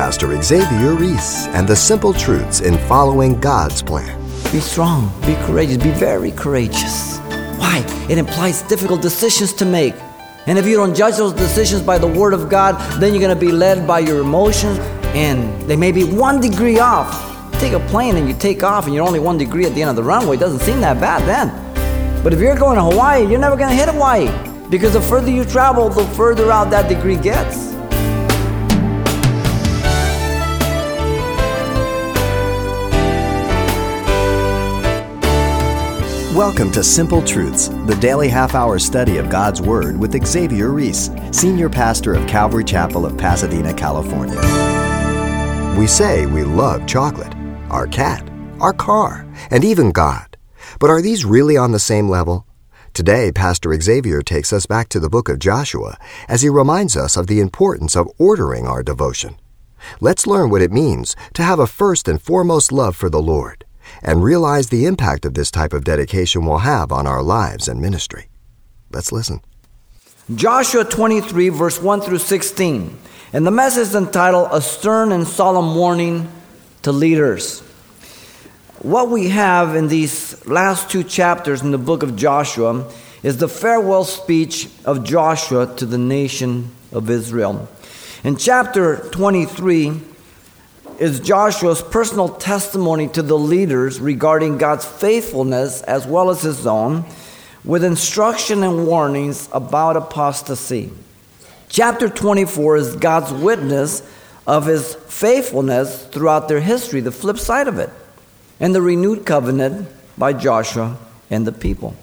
Pastor Xavier Reese and the simple truths in following God's plan. Be strong, be courageous, be very courageous. Why? It implies difficult decisions to make. And if you don't judge those decisions by the Word of God, then you're going to be led by your emotions, and they may be one degree off. Take a plane and you take off, and you're only one degree at the end of the runway. It doesn't seem that bad then. But if you're going to Hawaii, you're never going to hit Hawaii because the further you travel, the further out that degree gets. Welcome to Simple Truths, the daily half hour study of God's Word with Xavier Reese, Senior Pastor of Calvary Chapel of Pasadena, California. We say we love chocolate, our cat, our car, and even God. But are these really on the same level? Today, Pastor Xavier takes us back to the book of Joshua as he reminds us of the importance of ordering our devotion. Let's learn what it means to have a first and foremost love for the Lord and realize the impact of this type of dedication will have on our lives and ministry. Let's listen. Joshua 23, verse 1 through 16. And the message is entitled A Stern and Solemn Warning to Leaders. What we have in these last two chapters in the book of Joshua is the farewell speech of Joshua to the nation of Israel. In chapter 23, is Joshua's personal testimony to the leaders regarding God's faithfulness as well as his own, with instruction and warnings about apostasy. Chapter 24 is God's witness of his faithfulness throughout their history, the flip side of it, and the renewed covenant by Joshua and the people.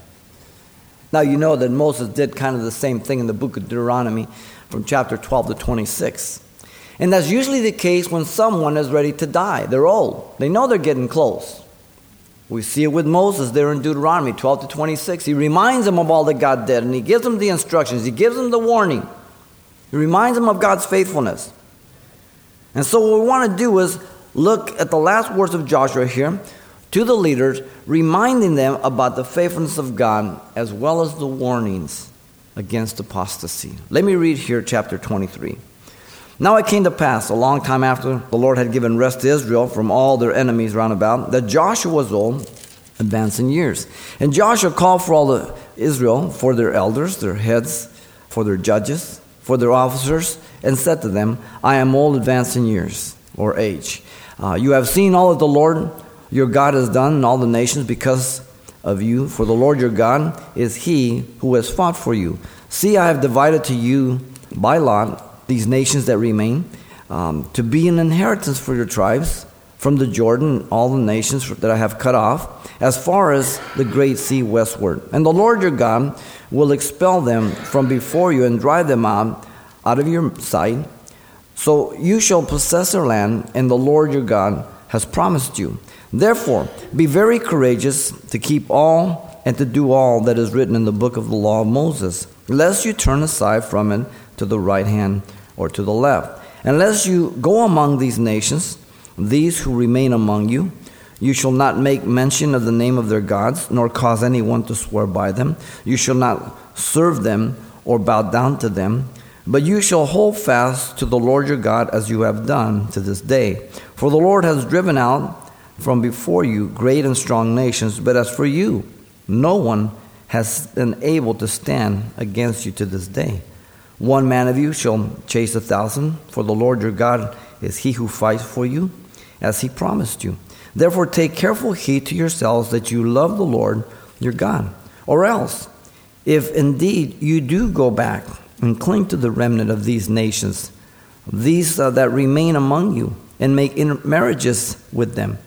Now, you know that Moses did kind of the same thing in the book of Deuteronomy from chapter 12 to 26. And that's usually the case when someone is ready to die. They're old, they know they're getting close. We see it with Moses there in Deuteronomy 12 to 26. He reminds them of all that God did, and he gives them the instructions, he gives them the warning. He reminds them of God's faithfulness. And so, what we want to do is look at the last words of Joshua here to the leaders, reminding them about the faithfulness of God as well as the warnings against apostasy. Let me read here chapter 23. Now it came to pass, a long time after the Lord had given rest to Israel from all their enemies round about, that Joshua was old, advanced in years. And Joshua called for all the Israel, for their elders, their heads, for their judges, for their officers, and said to them, I am old, advanced in years, or age. Uh, you have seen all that the Lord your God has done in all the nations because of you, for the Lord your God is he who has fought for you. See, I have divided to you by lot these nations that remain, um, to be an inheritance for your tribes from the Jordan, all the nations that I have cut off, as far as the great sea westward. And the Lord your God will expel them from before you and drive them out, out of your sight. So you shall possess their land, and the Lord your God has promised you. Therefore, be very courageous to keep all and to do all that is written in the book of the law of Moses, lest you turn aside from it to the right hand or to the left. Unless you go among these nations, these who remain among you, you shall not make mention of the name of their gods, nor cause anyone to swear by them. You shall not serve them or bow down to them. But you shall hold fast to the Lord your God as you have done to this day. For the Lord has driven out from before you great and strong nations, but as for you, no one has been able to stand against you to this day. One man of you shall chase a thousand, for the Lord your God is he who fights for you, as he promised you. Therefore, take careful heed to yourselves that you love the Lord your God. Or else, if indeed you do go back and cling to the remnant of these nations, these uh, that remain among you, and make marriages with them,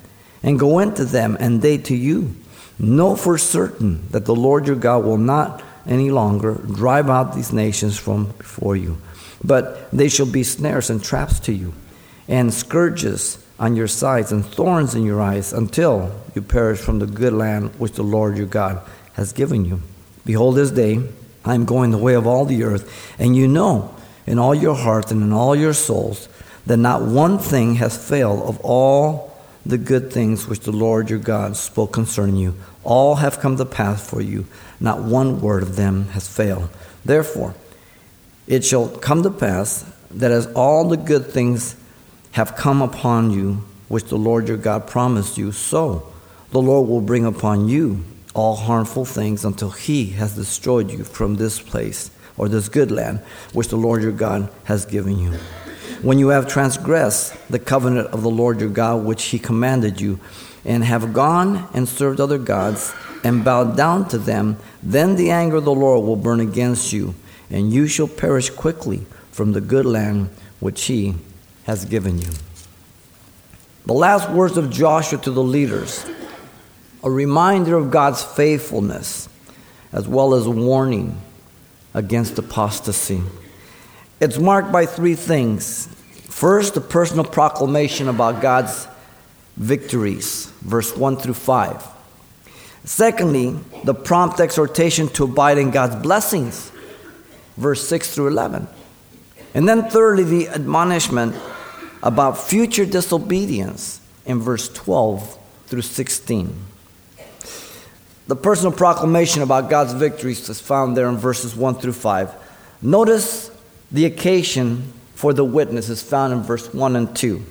and go into them, and they to you, know for certain that the Lord your God will not any longer drive out these nations from before you. But they shall be snares and traps to you, and scourges on your sides, and thorns in your eyes, until you perish from the good land which the Lord your God has given you. Behold, this day I am going the way of all the earth, and you know in all your hearts and in all your souls that not one thing has failed of all the good things which the Lord your God spoke concerning you. All have come to pass for you. Not one word of them has failed. Therefore, it shall come to pass that as all the good things have come upon you, which the Lord your God promised you, so the Lord will bring upon you all harmful things until he has destroyed you from this place or this good land which the Lord your God has given you. When you have transgressed the covenant of the Lord your God which he commanded you, and have gone and served other gods and bowed down to them, then the anger of the Lord will burn against you, and you shall perish quickly from the good land which he has given you. The last words of Joshua to the leaders, a reminder of God's faithfulness, as well as warning against apostasy. It's marked by three things. First, a personal proclamation about God's victories, verse 1 through 5. Secondly, the prompt exhortation to abide in God's blessings, verse 6 through 11. And then, thirdly, the admonishment about future disobedience in verse 12 through 16. The personal proclamation about God's victories is found there in verses 1 through 5. Notice the occasion for the witness is found in verse 1 and 2.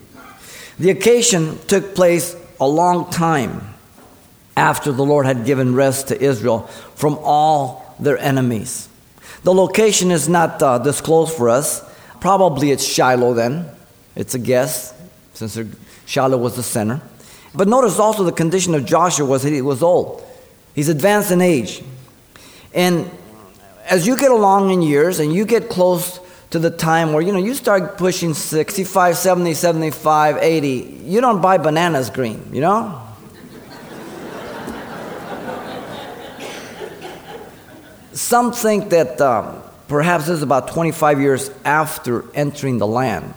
The occasion took place a long time after the Lord had given rest to Israel from all their enemies. The location is not uh, disclosed for us. Probably it's Shiloh then. It's a guess, since Shiloh was the center. But notice also the condition of Joshua was he was old. He's advanced in age. And as you get along in years and you get close to the time where you know you start pushing 65, 70, 75, 80, you don't buy bananas green, you know? Some think that um, perhaps this is about 25 years after entering the land.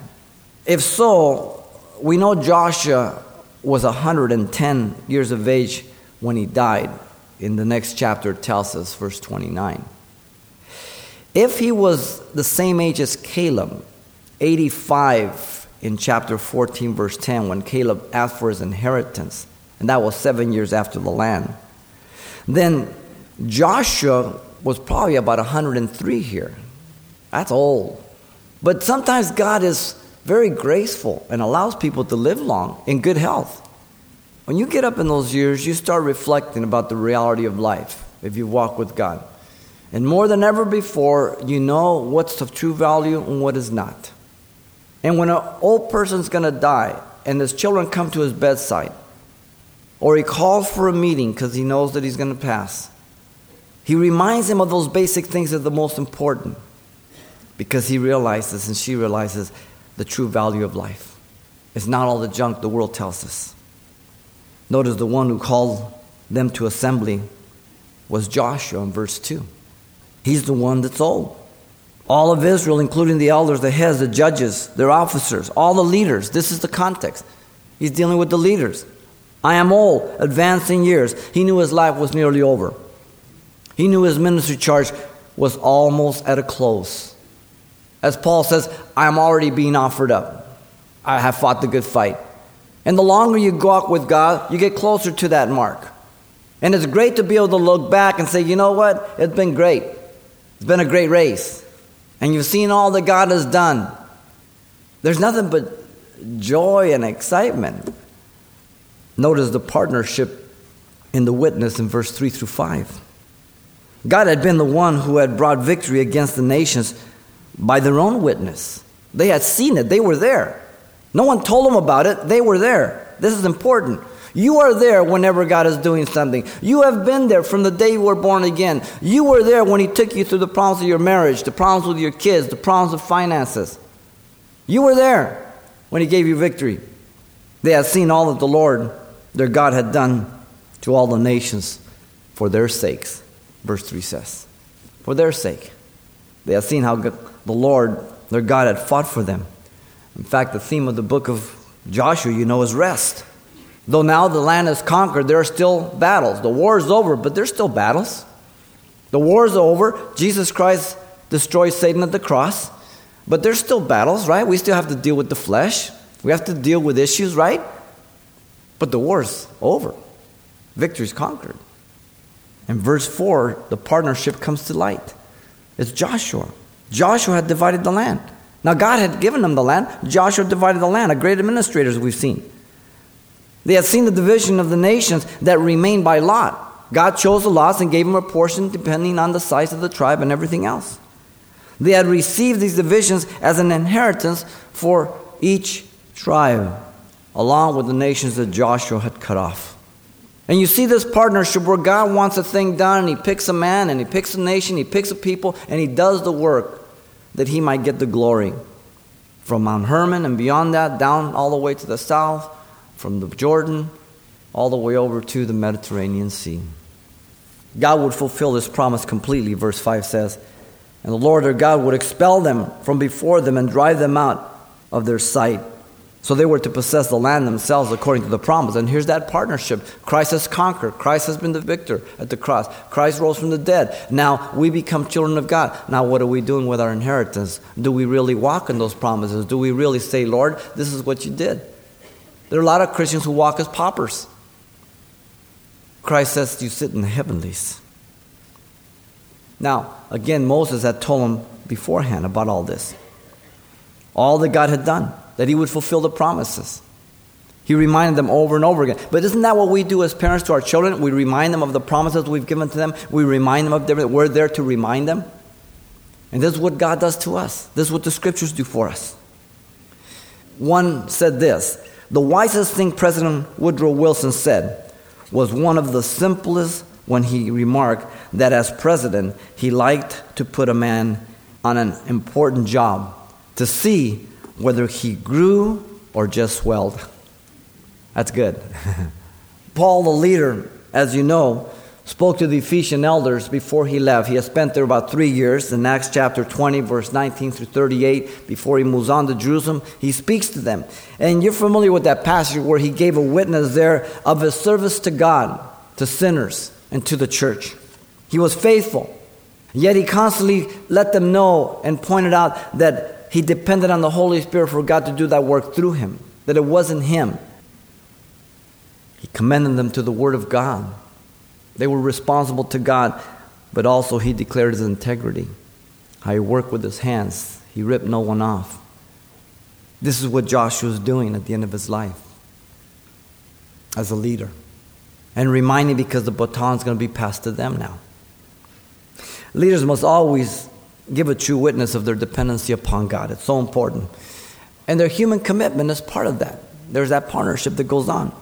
If so, we know Joshua was 110 years of age when he died. In the next chapter, it tells us, verse 29. If he was the same age as Caleb, 85 in chapter 14, verse 10, when Caleb asked for his inheritance, and that was seven years after the land, then Joshua was probably about 103 here. That's old. But sometimes God is very graceful and allows people to live long in good health. When you get up in those years, you start reflecting about the reality of life if you walk with God. And more than ever before, you know what's of true value and what is not. And when an old person's going to die and his children come to his bedside, or he calls for a meeting because he knows that he's going to pass, he reminds him of those basic things that are the most important because he realizes and she realizes the true value of life. It's not all the junk the world tells us. Notice the one who called them to assembly was Joshua in verse 2. He's the one that's old. All of Israel, including the elders, the heads, the judges, their officers, all the leaders. This is the context. He's dealing with the leaders. I am old, advancing years. He knew his life was nearly over. He knew his ministry charge was almost at a close. As Paul says, I am already being offered up. I have fought the good fight. And the longer you walk with God, you get closer to that mark. And it's great to be able to look back and say, you know what? It's been great. It's been a great race. And you've seen all that God has done. There's nothing but joy and excitement. Notice the partnership in the witness in verse 3 through 5. God had been the one who had brought victory against the nations by their own witness. They had seen it, they were there. No one told them about it, they were there. This is important. You are there whenever God is doing something. You have been there from the day you were born again. You were there when He took you through the problems of your marriage, the problems with your kids, the problems of finances. You were there when He gave you victory. They had seen all that the Lord, their God, had done to all the nations for their sakes. Verse 3 says, For their sake. They had seen how the Lord, their God, had fought for them. In fact, the theme of the book of Joshua, you know, is rest. Though now the land is conquered, there are still battles. The war is over, but there's still battles. The war is over. Jesus Christ destroys Satan at the cross, but there's still battles, right? We still have to deal with the flesh. We have to deal with issues, right? But the war's over. Victory's conquered. In verse 4, the partnership comes to light. It's Joshua. Joshua had divided the land. Now, God had given them the land. Joshua divided the land, a great administrator, as we've seen. They had seen the division of the nations that remained by lot. God chose the lots and gave them a portion depending on the size of the tribe and everything else. They had received these divisions as an inheritance for each tribe, along with the nations that Joshua had cut off. And you see this partnership where God wants a thing done, and He picks a man, and He picks a nation, He picks a people, and He does the work that He might get the glory. From Mount Hermon and beyond that, down all the way to the south, from the Jordan all the way over to the Mediterranean Sea. God would fulfill this promise completely, verse 5 says. And the Lord their God would expel them from before them and drive them out of their sight. So they were to possess the land themselves according to the promise. And here's that partnership. Christ has conquered. Christ has been the victor at the cross. Christ rose from the dead. Now we become children of God. Now what are we doing with our inheritance? Do we really walk in those promises? Do we really say, Lord, this is what you did? There are a lot of Christians who walk as paupers. Christ says, You sit in the heavenlies. Now, again, Moses had told him beforehand about all this. All that God had done, that he would fulfill the promises. He reminded them over and over again. But isn't that what we do as parents to our children? We remind them of the promises we've given to them. We remind them of them. We're there to remind them. And this is what God does to us. This is what the scriptures do for us. One said this The wisest thing President Woodrow Wilson said was one of the simplest when he remarked that as president, he liked to put a man on an important job to see whether he grew or just swelled. That's good. Paul, the leader, as you know, spoke to the Ephesian elders before he left. He has spent there about three years in Acts chapter 20, verse 19 through 38. Before he moves on to Jerusalem, he speaks to them. And you're familiar with that passage where he gave a witness there of his service to God, to sinners, and to the church. He was faithful. Yet he constantly let them know and pointed out that he depended on the Holy Spirit for God to do that work through him, that it wasn't him. He commended them to the Word of God. They were responsible to God, but also he declared his integrity. How he worked with his hands, he ripped no one off. This is what Joshua was doing at the end of his life as a leader. And reminding because the baton is going to be passed to them now. Leaders must always give a true witness of their dependency upon God. It's so important. And their human commitment is part of that. There's that partnership that goes on.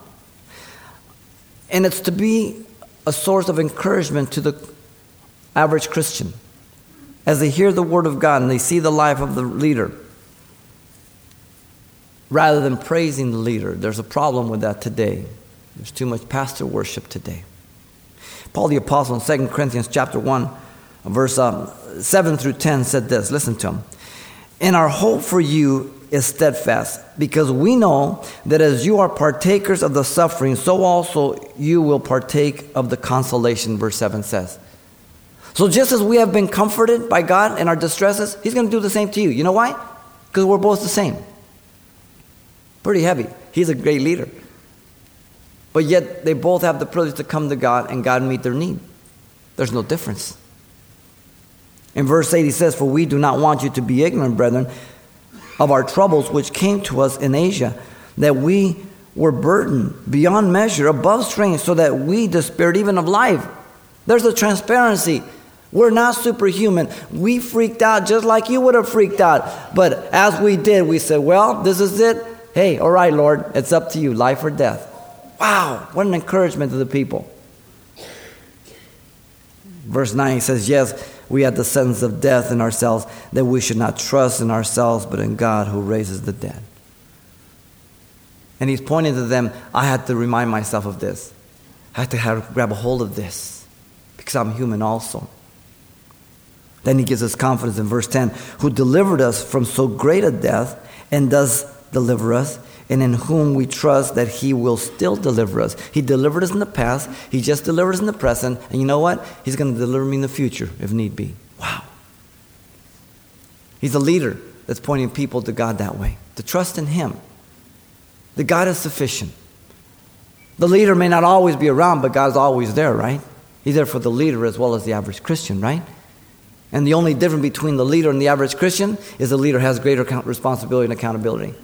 And it's to be a source of encouragement to the average Christian as they hear the Word of God and they see the life of the leader. Rather than praising the leader, there's a problem with that today. There's too much pastor worship today. Paul the Apostle in 2 Corinthians chapter 1, verse um, 7 through 10 said this. Listen to him. And our hope for you is steadfast, because we know that as you are partakers of the suffering, so also you will partake of the consolation, verse 7 says. So just as we have been comforted by God in our distresses, He's going to do the same to you. You know why? Because we're both the same. Pretty heavy. He's a great leader. But yet they both have the privilege to come to God and God meet their need. There's no difference. In verse 8, he says, For we do not want you to be ignorant, brethren, of our troubles which came to us in Asia, that we were burdened beyond measure, above strength, so that we despaired even of life. There's a transparency. We're not superhuman. We freaked out just like you would have freaked out. But as we did, we said, Well, this is it. Hey, all right, Lord, it's up to you, life or death. Wow, what an encouragement to the people. Verse 9 says, Yes, we had the sentence of death in ourselves, that we should not trust in ourselves, but in God who raises the dead. And he's pointing to them, I had to remind myself of this. I had to have, grab a hold of this because I'm human also. Then he gives us confidence in verse 10 who delivered us from so great a death and does deliver us, and in whom we trust that he will still deliver us. He delivered us in the past, he just delivered us in the present, and you know what? He's going to deliver me in the future if need be. Wow. He's a leader that's pointing people to God that way, to trust in him. The God is sufficient. The leader may not always be around, but God's always there, right? He's there for the leader as well as the average Christian, right? And the only difference between the leader and the average Christian is the leader has greater responsibility and accountability.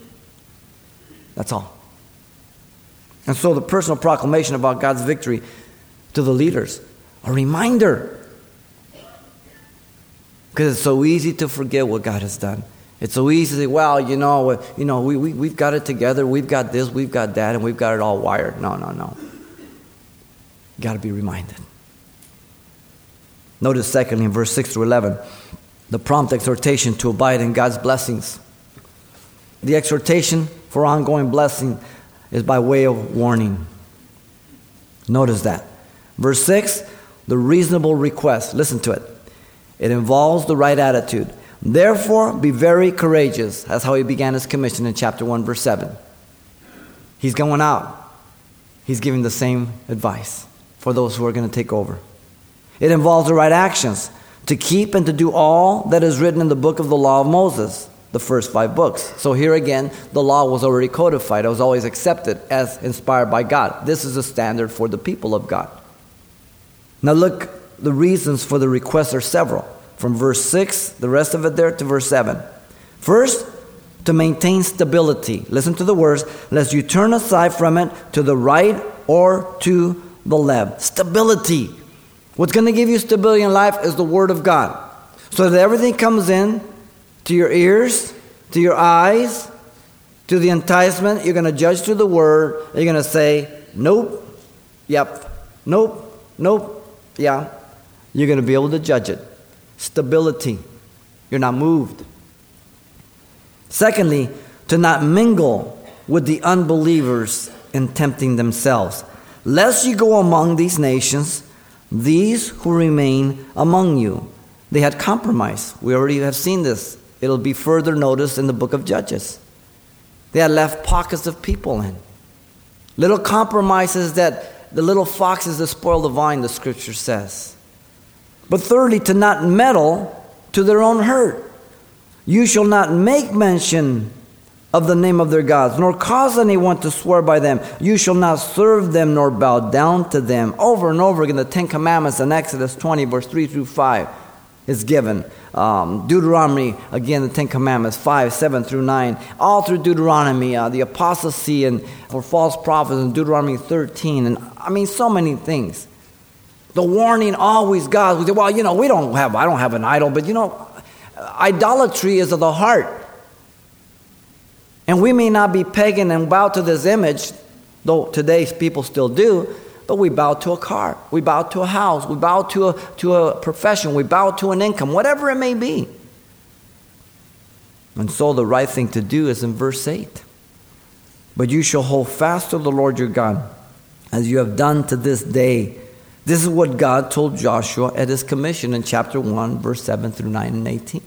That's all. And so the personal proclamation about God's victory to the leaders, a reminder. Because it's so easy to forget what God has done. It's so easy to say, well, you know, you know we, we, we've got it together, we've got this, we've got that, and we've got it all wired. No, no, no. You got to be reminded. Notice, secondly, in verse 6 through 11, the prompt exhortation to abide in God's blessings. The exhortation for ongoing blessing is by way of warning. Notice that. Verse 6, the reasonable request. Listen to it. It involves the right attitude. Therefore, be very courageous. That's how he began his commission in chapter 1, verse 7. He's going out, he's giving the same advice for those who are going to take over. It involves the right actions to keep and to do all that is written in the book of the law of Moses, the first five books. So here again, the law was already codified, it was always accepted as inspired by God. This is a standard for the people of God. Now, look, the reasons for the request are several. From verse 6, the rest of it there, to verse 7. First, to maintain stability. Listen to the words, lest you turn aside from it to the right or to the left. Stability. What's going to give you stability in life is the Word of God. So that everything comes in to your ears, to your eyes, to the enticement. You're going to judge through the Word. You're going to say, nope, yep, nope, nope, yeah. You're going to be able to judge it. Stability. You're not moved. Secondly, to not mingle with the unbelievers in tempting themselves, lest you go among these nations these who remain among you. They had compromise. We already have seen this. It'll be further noticed in the book of Judges. They had left pockets of people in. Little compromises that the little foxes that spoil the vine, the scripture says. But thirdly, to not meddle to their own hurt. You shall not make mention of the name of their gods, nor cause anyone to swear by them. You shall not serve them nor bow down to them. Over and over again, the Ten Commandments in Exodus 20, verse 3 through 5 is given. Um, Deuteronomy, again, the Ten Commandments, 5, 7 through 9. All through Deuteronomy, uh, the apostasy and for false prophets in Deuteronomy 13. And I mean, so many things. The warning always, God, we say, well, you know, we don't have, I don't have an idol, but you know, idolatry is of the heart. And we may not be pagan and bow to this image, though today's people still do, but we bow to a car, we bow to a house, we bow to a, to a profession, we bow to an income, whatever it may be. And so the right thing to do is in verse 8. But you shall hold fast to the Lord your God, as you have done to this day. This is what God told Joshua at his commission in chapter 1, verse 7 through 9 and 18.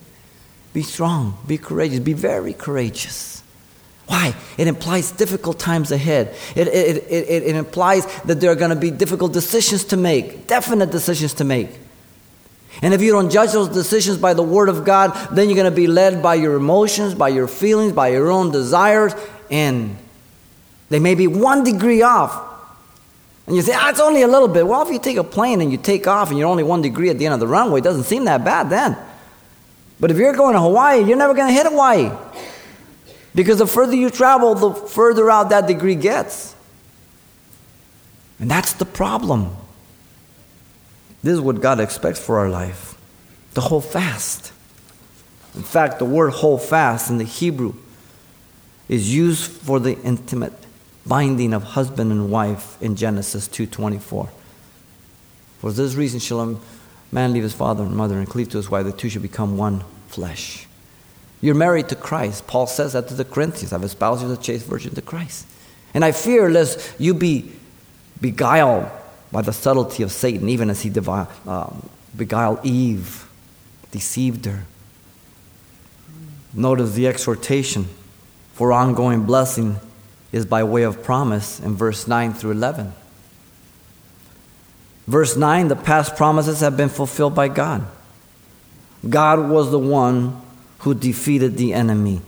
Be strong, be courageous, be very courageous. Why? It implies difficult times ahead. It, it, it, it, implies that there are going to be difficult decisions to make, definite decisions to make. And if you don't judge those decisions by the Word of God, then you're going to be led by your emotions, by your feelings, by your own desires, and they may be one degree off. And you say, ah, it's only a little bit. Well, if you take a plane and you take off and you're only one degree at the end of the runway, it doesn't seem that bad then. But if you're going to Hawaii, you're never going to hit Hawaii. Because the further you travel, the further out that degree gets. And that's the problem. This is what God expects for our life the hold fast. In fact, the word hold fast in the Hebrew is used for the intimate binding of husband and wife in Genesis 2:24. For this reason shall a man leave his father and mother and cleave to his wife, the two shall become one flesh. You're married to Christ. Paul says that to the Corinthians. I've espoused you a chaste virgin to Christ. And I fear lest you be beguiled by the subtlety of Satan, even as he devi- uh, beguiled Eve, deceived her. Notice the exhortation for ongoing blessing is by way of promise in verse 9 through 11. Verse 9, the past promises have been fulfilled by God. God was the one who defeated the enemy.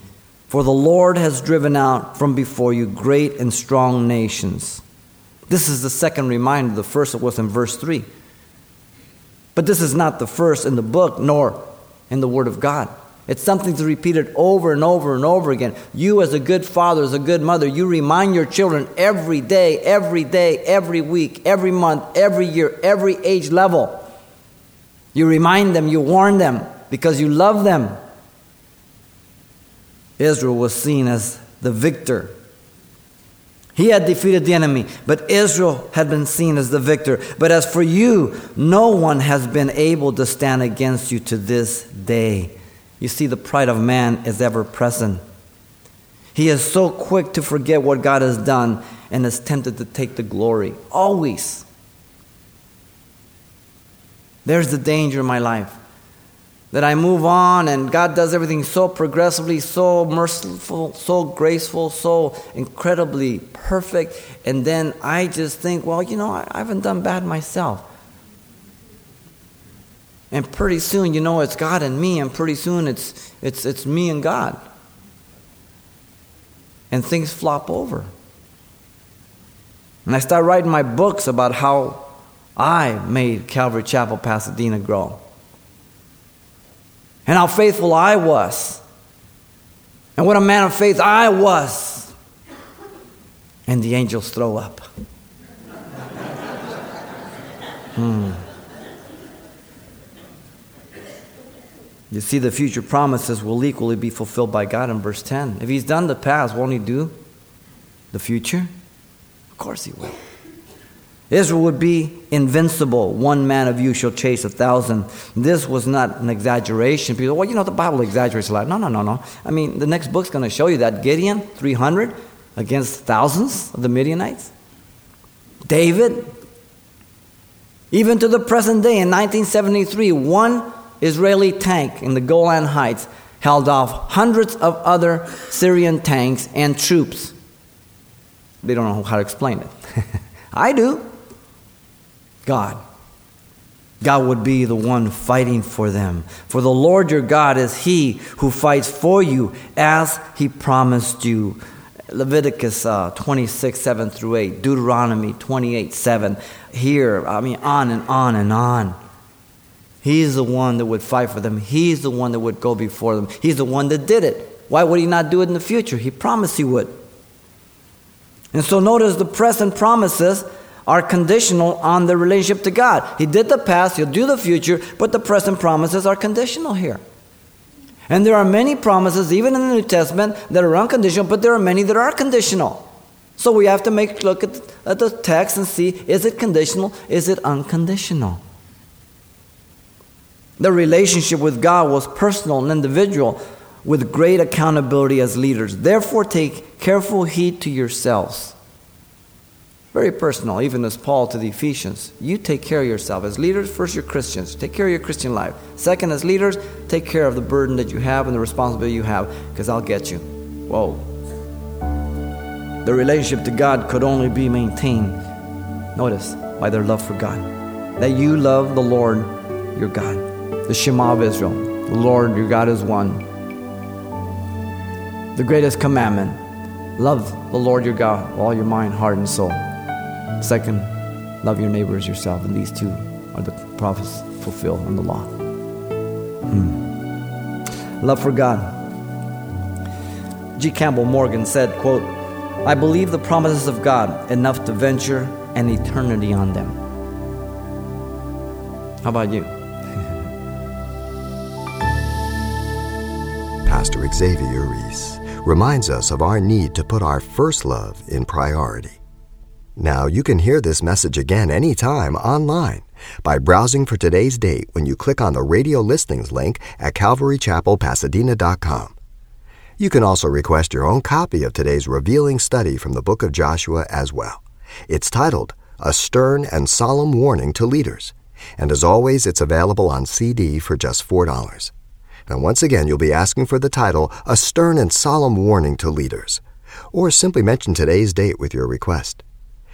For the Lord has driven out from before you great and strong nations. This is the second reminder. The first was in verse 3. But this is not the first in the book, nor in the Word of God. It's something to repeat it over and over and over again. You, as a good father, as a good mother, you remind your children every day, every day, every week, every month, every year, every age level. You remind them, you warn them because you love them. Israel was seen as the victor. He had defeated the enemy, but Israel had been seen as the victor. But as for you, no one has been able to stand against you to this day. You see, the pride of man is ever present. He is so quick to forget what God has done and is tempted to take the glory. Always. There's the danger in my life that I move on and God does everything so progressively, so merciful, so graceful, so incredibly perfect. And then I just think, well, you know, I, haven't done bad myself. And pretty soon, you know, it's God and me, and pretty soon it's, it's, it's me and God. And things flop over. And I start writing my books about how I made Calvary Chapel Pasadena grow and how faithful I was, and what a man of faith I was. And the angels throw up. hmm. You see, the future promises will equally be fulfilled by God in verse 10. If He's done the past, won't He do the future? Of course He will. Israel would be invincible. One man of you shall chase a thousand. This was not an exaggeration. People, well, you know, the Bible exaggerates a lot. No, no, no, no. I mean, the next book's going to show you that Gideon, 300 against thousands of the Midianites. David, even to the present day in 1973, one Israeli tank in the Golan Heights held off hundreds of other Syrian tanks and troops. They don't know how to explain it. I do. God. God would be the one fighting for them. For the Lord your God is He who fights for you as He promised you. Leviticus uh, 26, 7 through 8, Deuteronomy 28, 7. Here, I mean, on and on and on. He's the one that would fight for them. He's the one that would go before them. He's the one that did it. Why would He not do it in the future? He promised He would. And so notice the present promises are conditional on the relationship to God. He did the past, He'll do the future, but the present promises are conditional here. And there are many promises, even in the New Testament, that are unconditional, but there are many that are conditional. So we have to make look at, at the text and see is it conditional? Is it unconditional? The relationship with God was personal and individual with great accountability as leaders. Therefore, take careful heed to yourselves very personal, even as Paul to the Ephesians. You take care of yourself. As leaders, first you're Christians. Take care of your Christian life. Second, as leaders, take care of the burden that you have and the responsibility you have, because I'll get you. Whoa. The relationship to God could only be maintained, notice, by their love for God. That you love the Lord your God. The Shema of Israel. The Lord your God is one. The greatest commandment love the Lord your God with all your mind, heart, and soul. Second, love your neighbor as yourself. And these two are the prophets fulfilled in the law. Hmm. Love for God. G. Campbell Morgan said, quote, I believe the promises of God enough to venture an eternity on them. How about you? Pastor Xavier Reese reminds us of our need to put our first love in priority. Now, you can hear this message again anytime online by browsing for today's date when you click on the radio listings link at calvarychapelpasadena.com. You can also request your own copy of today's revealing study from the book of Joshua as well. It's titled A Stern and Solemn Warning to Leaders, and as always, it's available on CD for just $4. And once again, you'll be asking for the title A Stern and Solemn Warning to Leaders, or simply mention today's date with your request.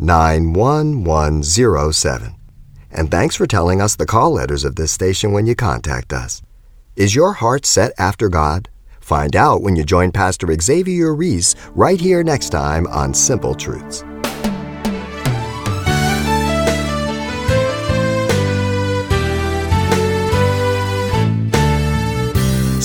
91107. And thanks for telling us the call letters of this station when you contact us. Is your heart set after God? Find out when you join Pastor Xavier Reese right here next time on Simple Truths.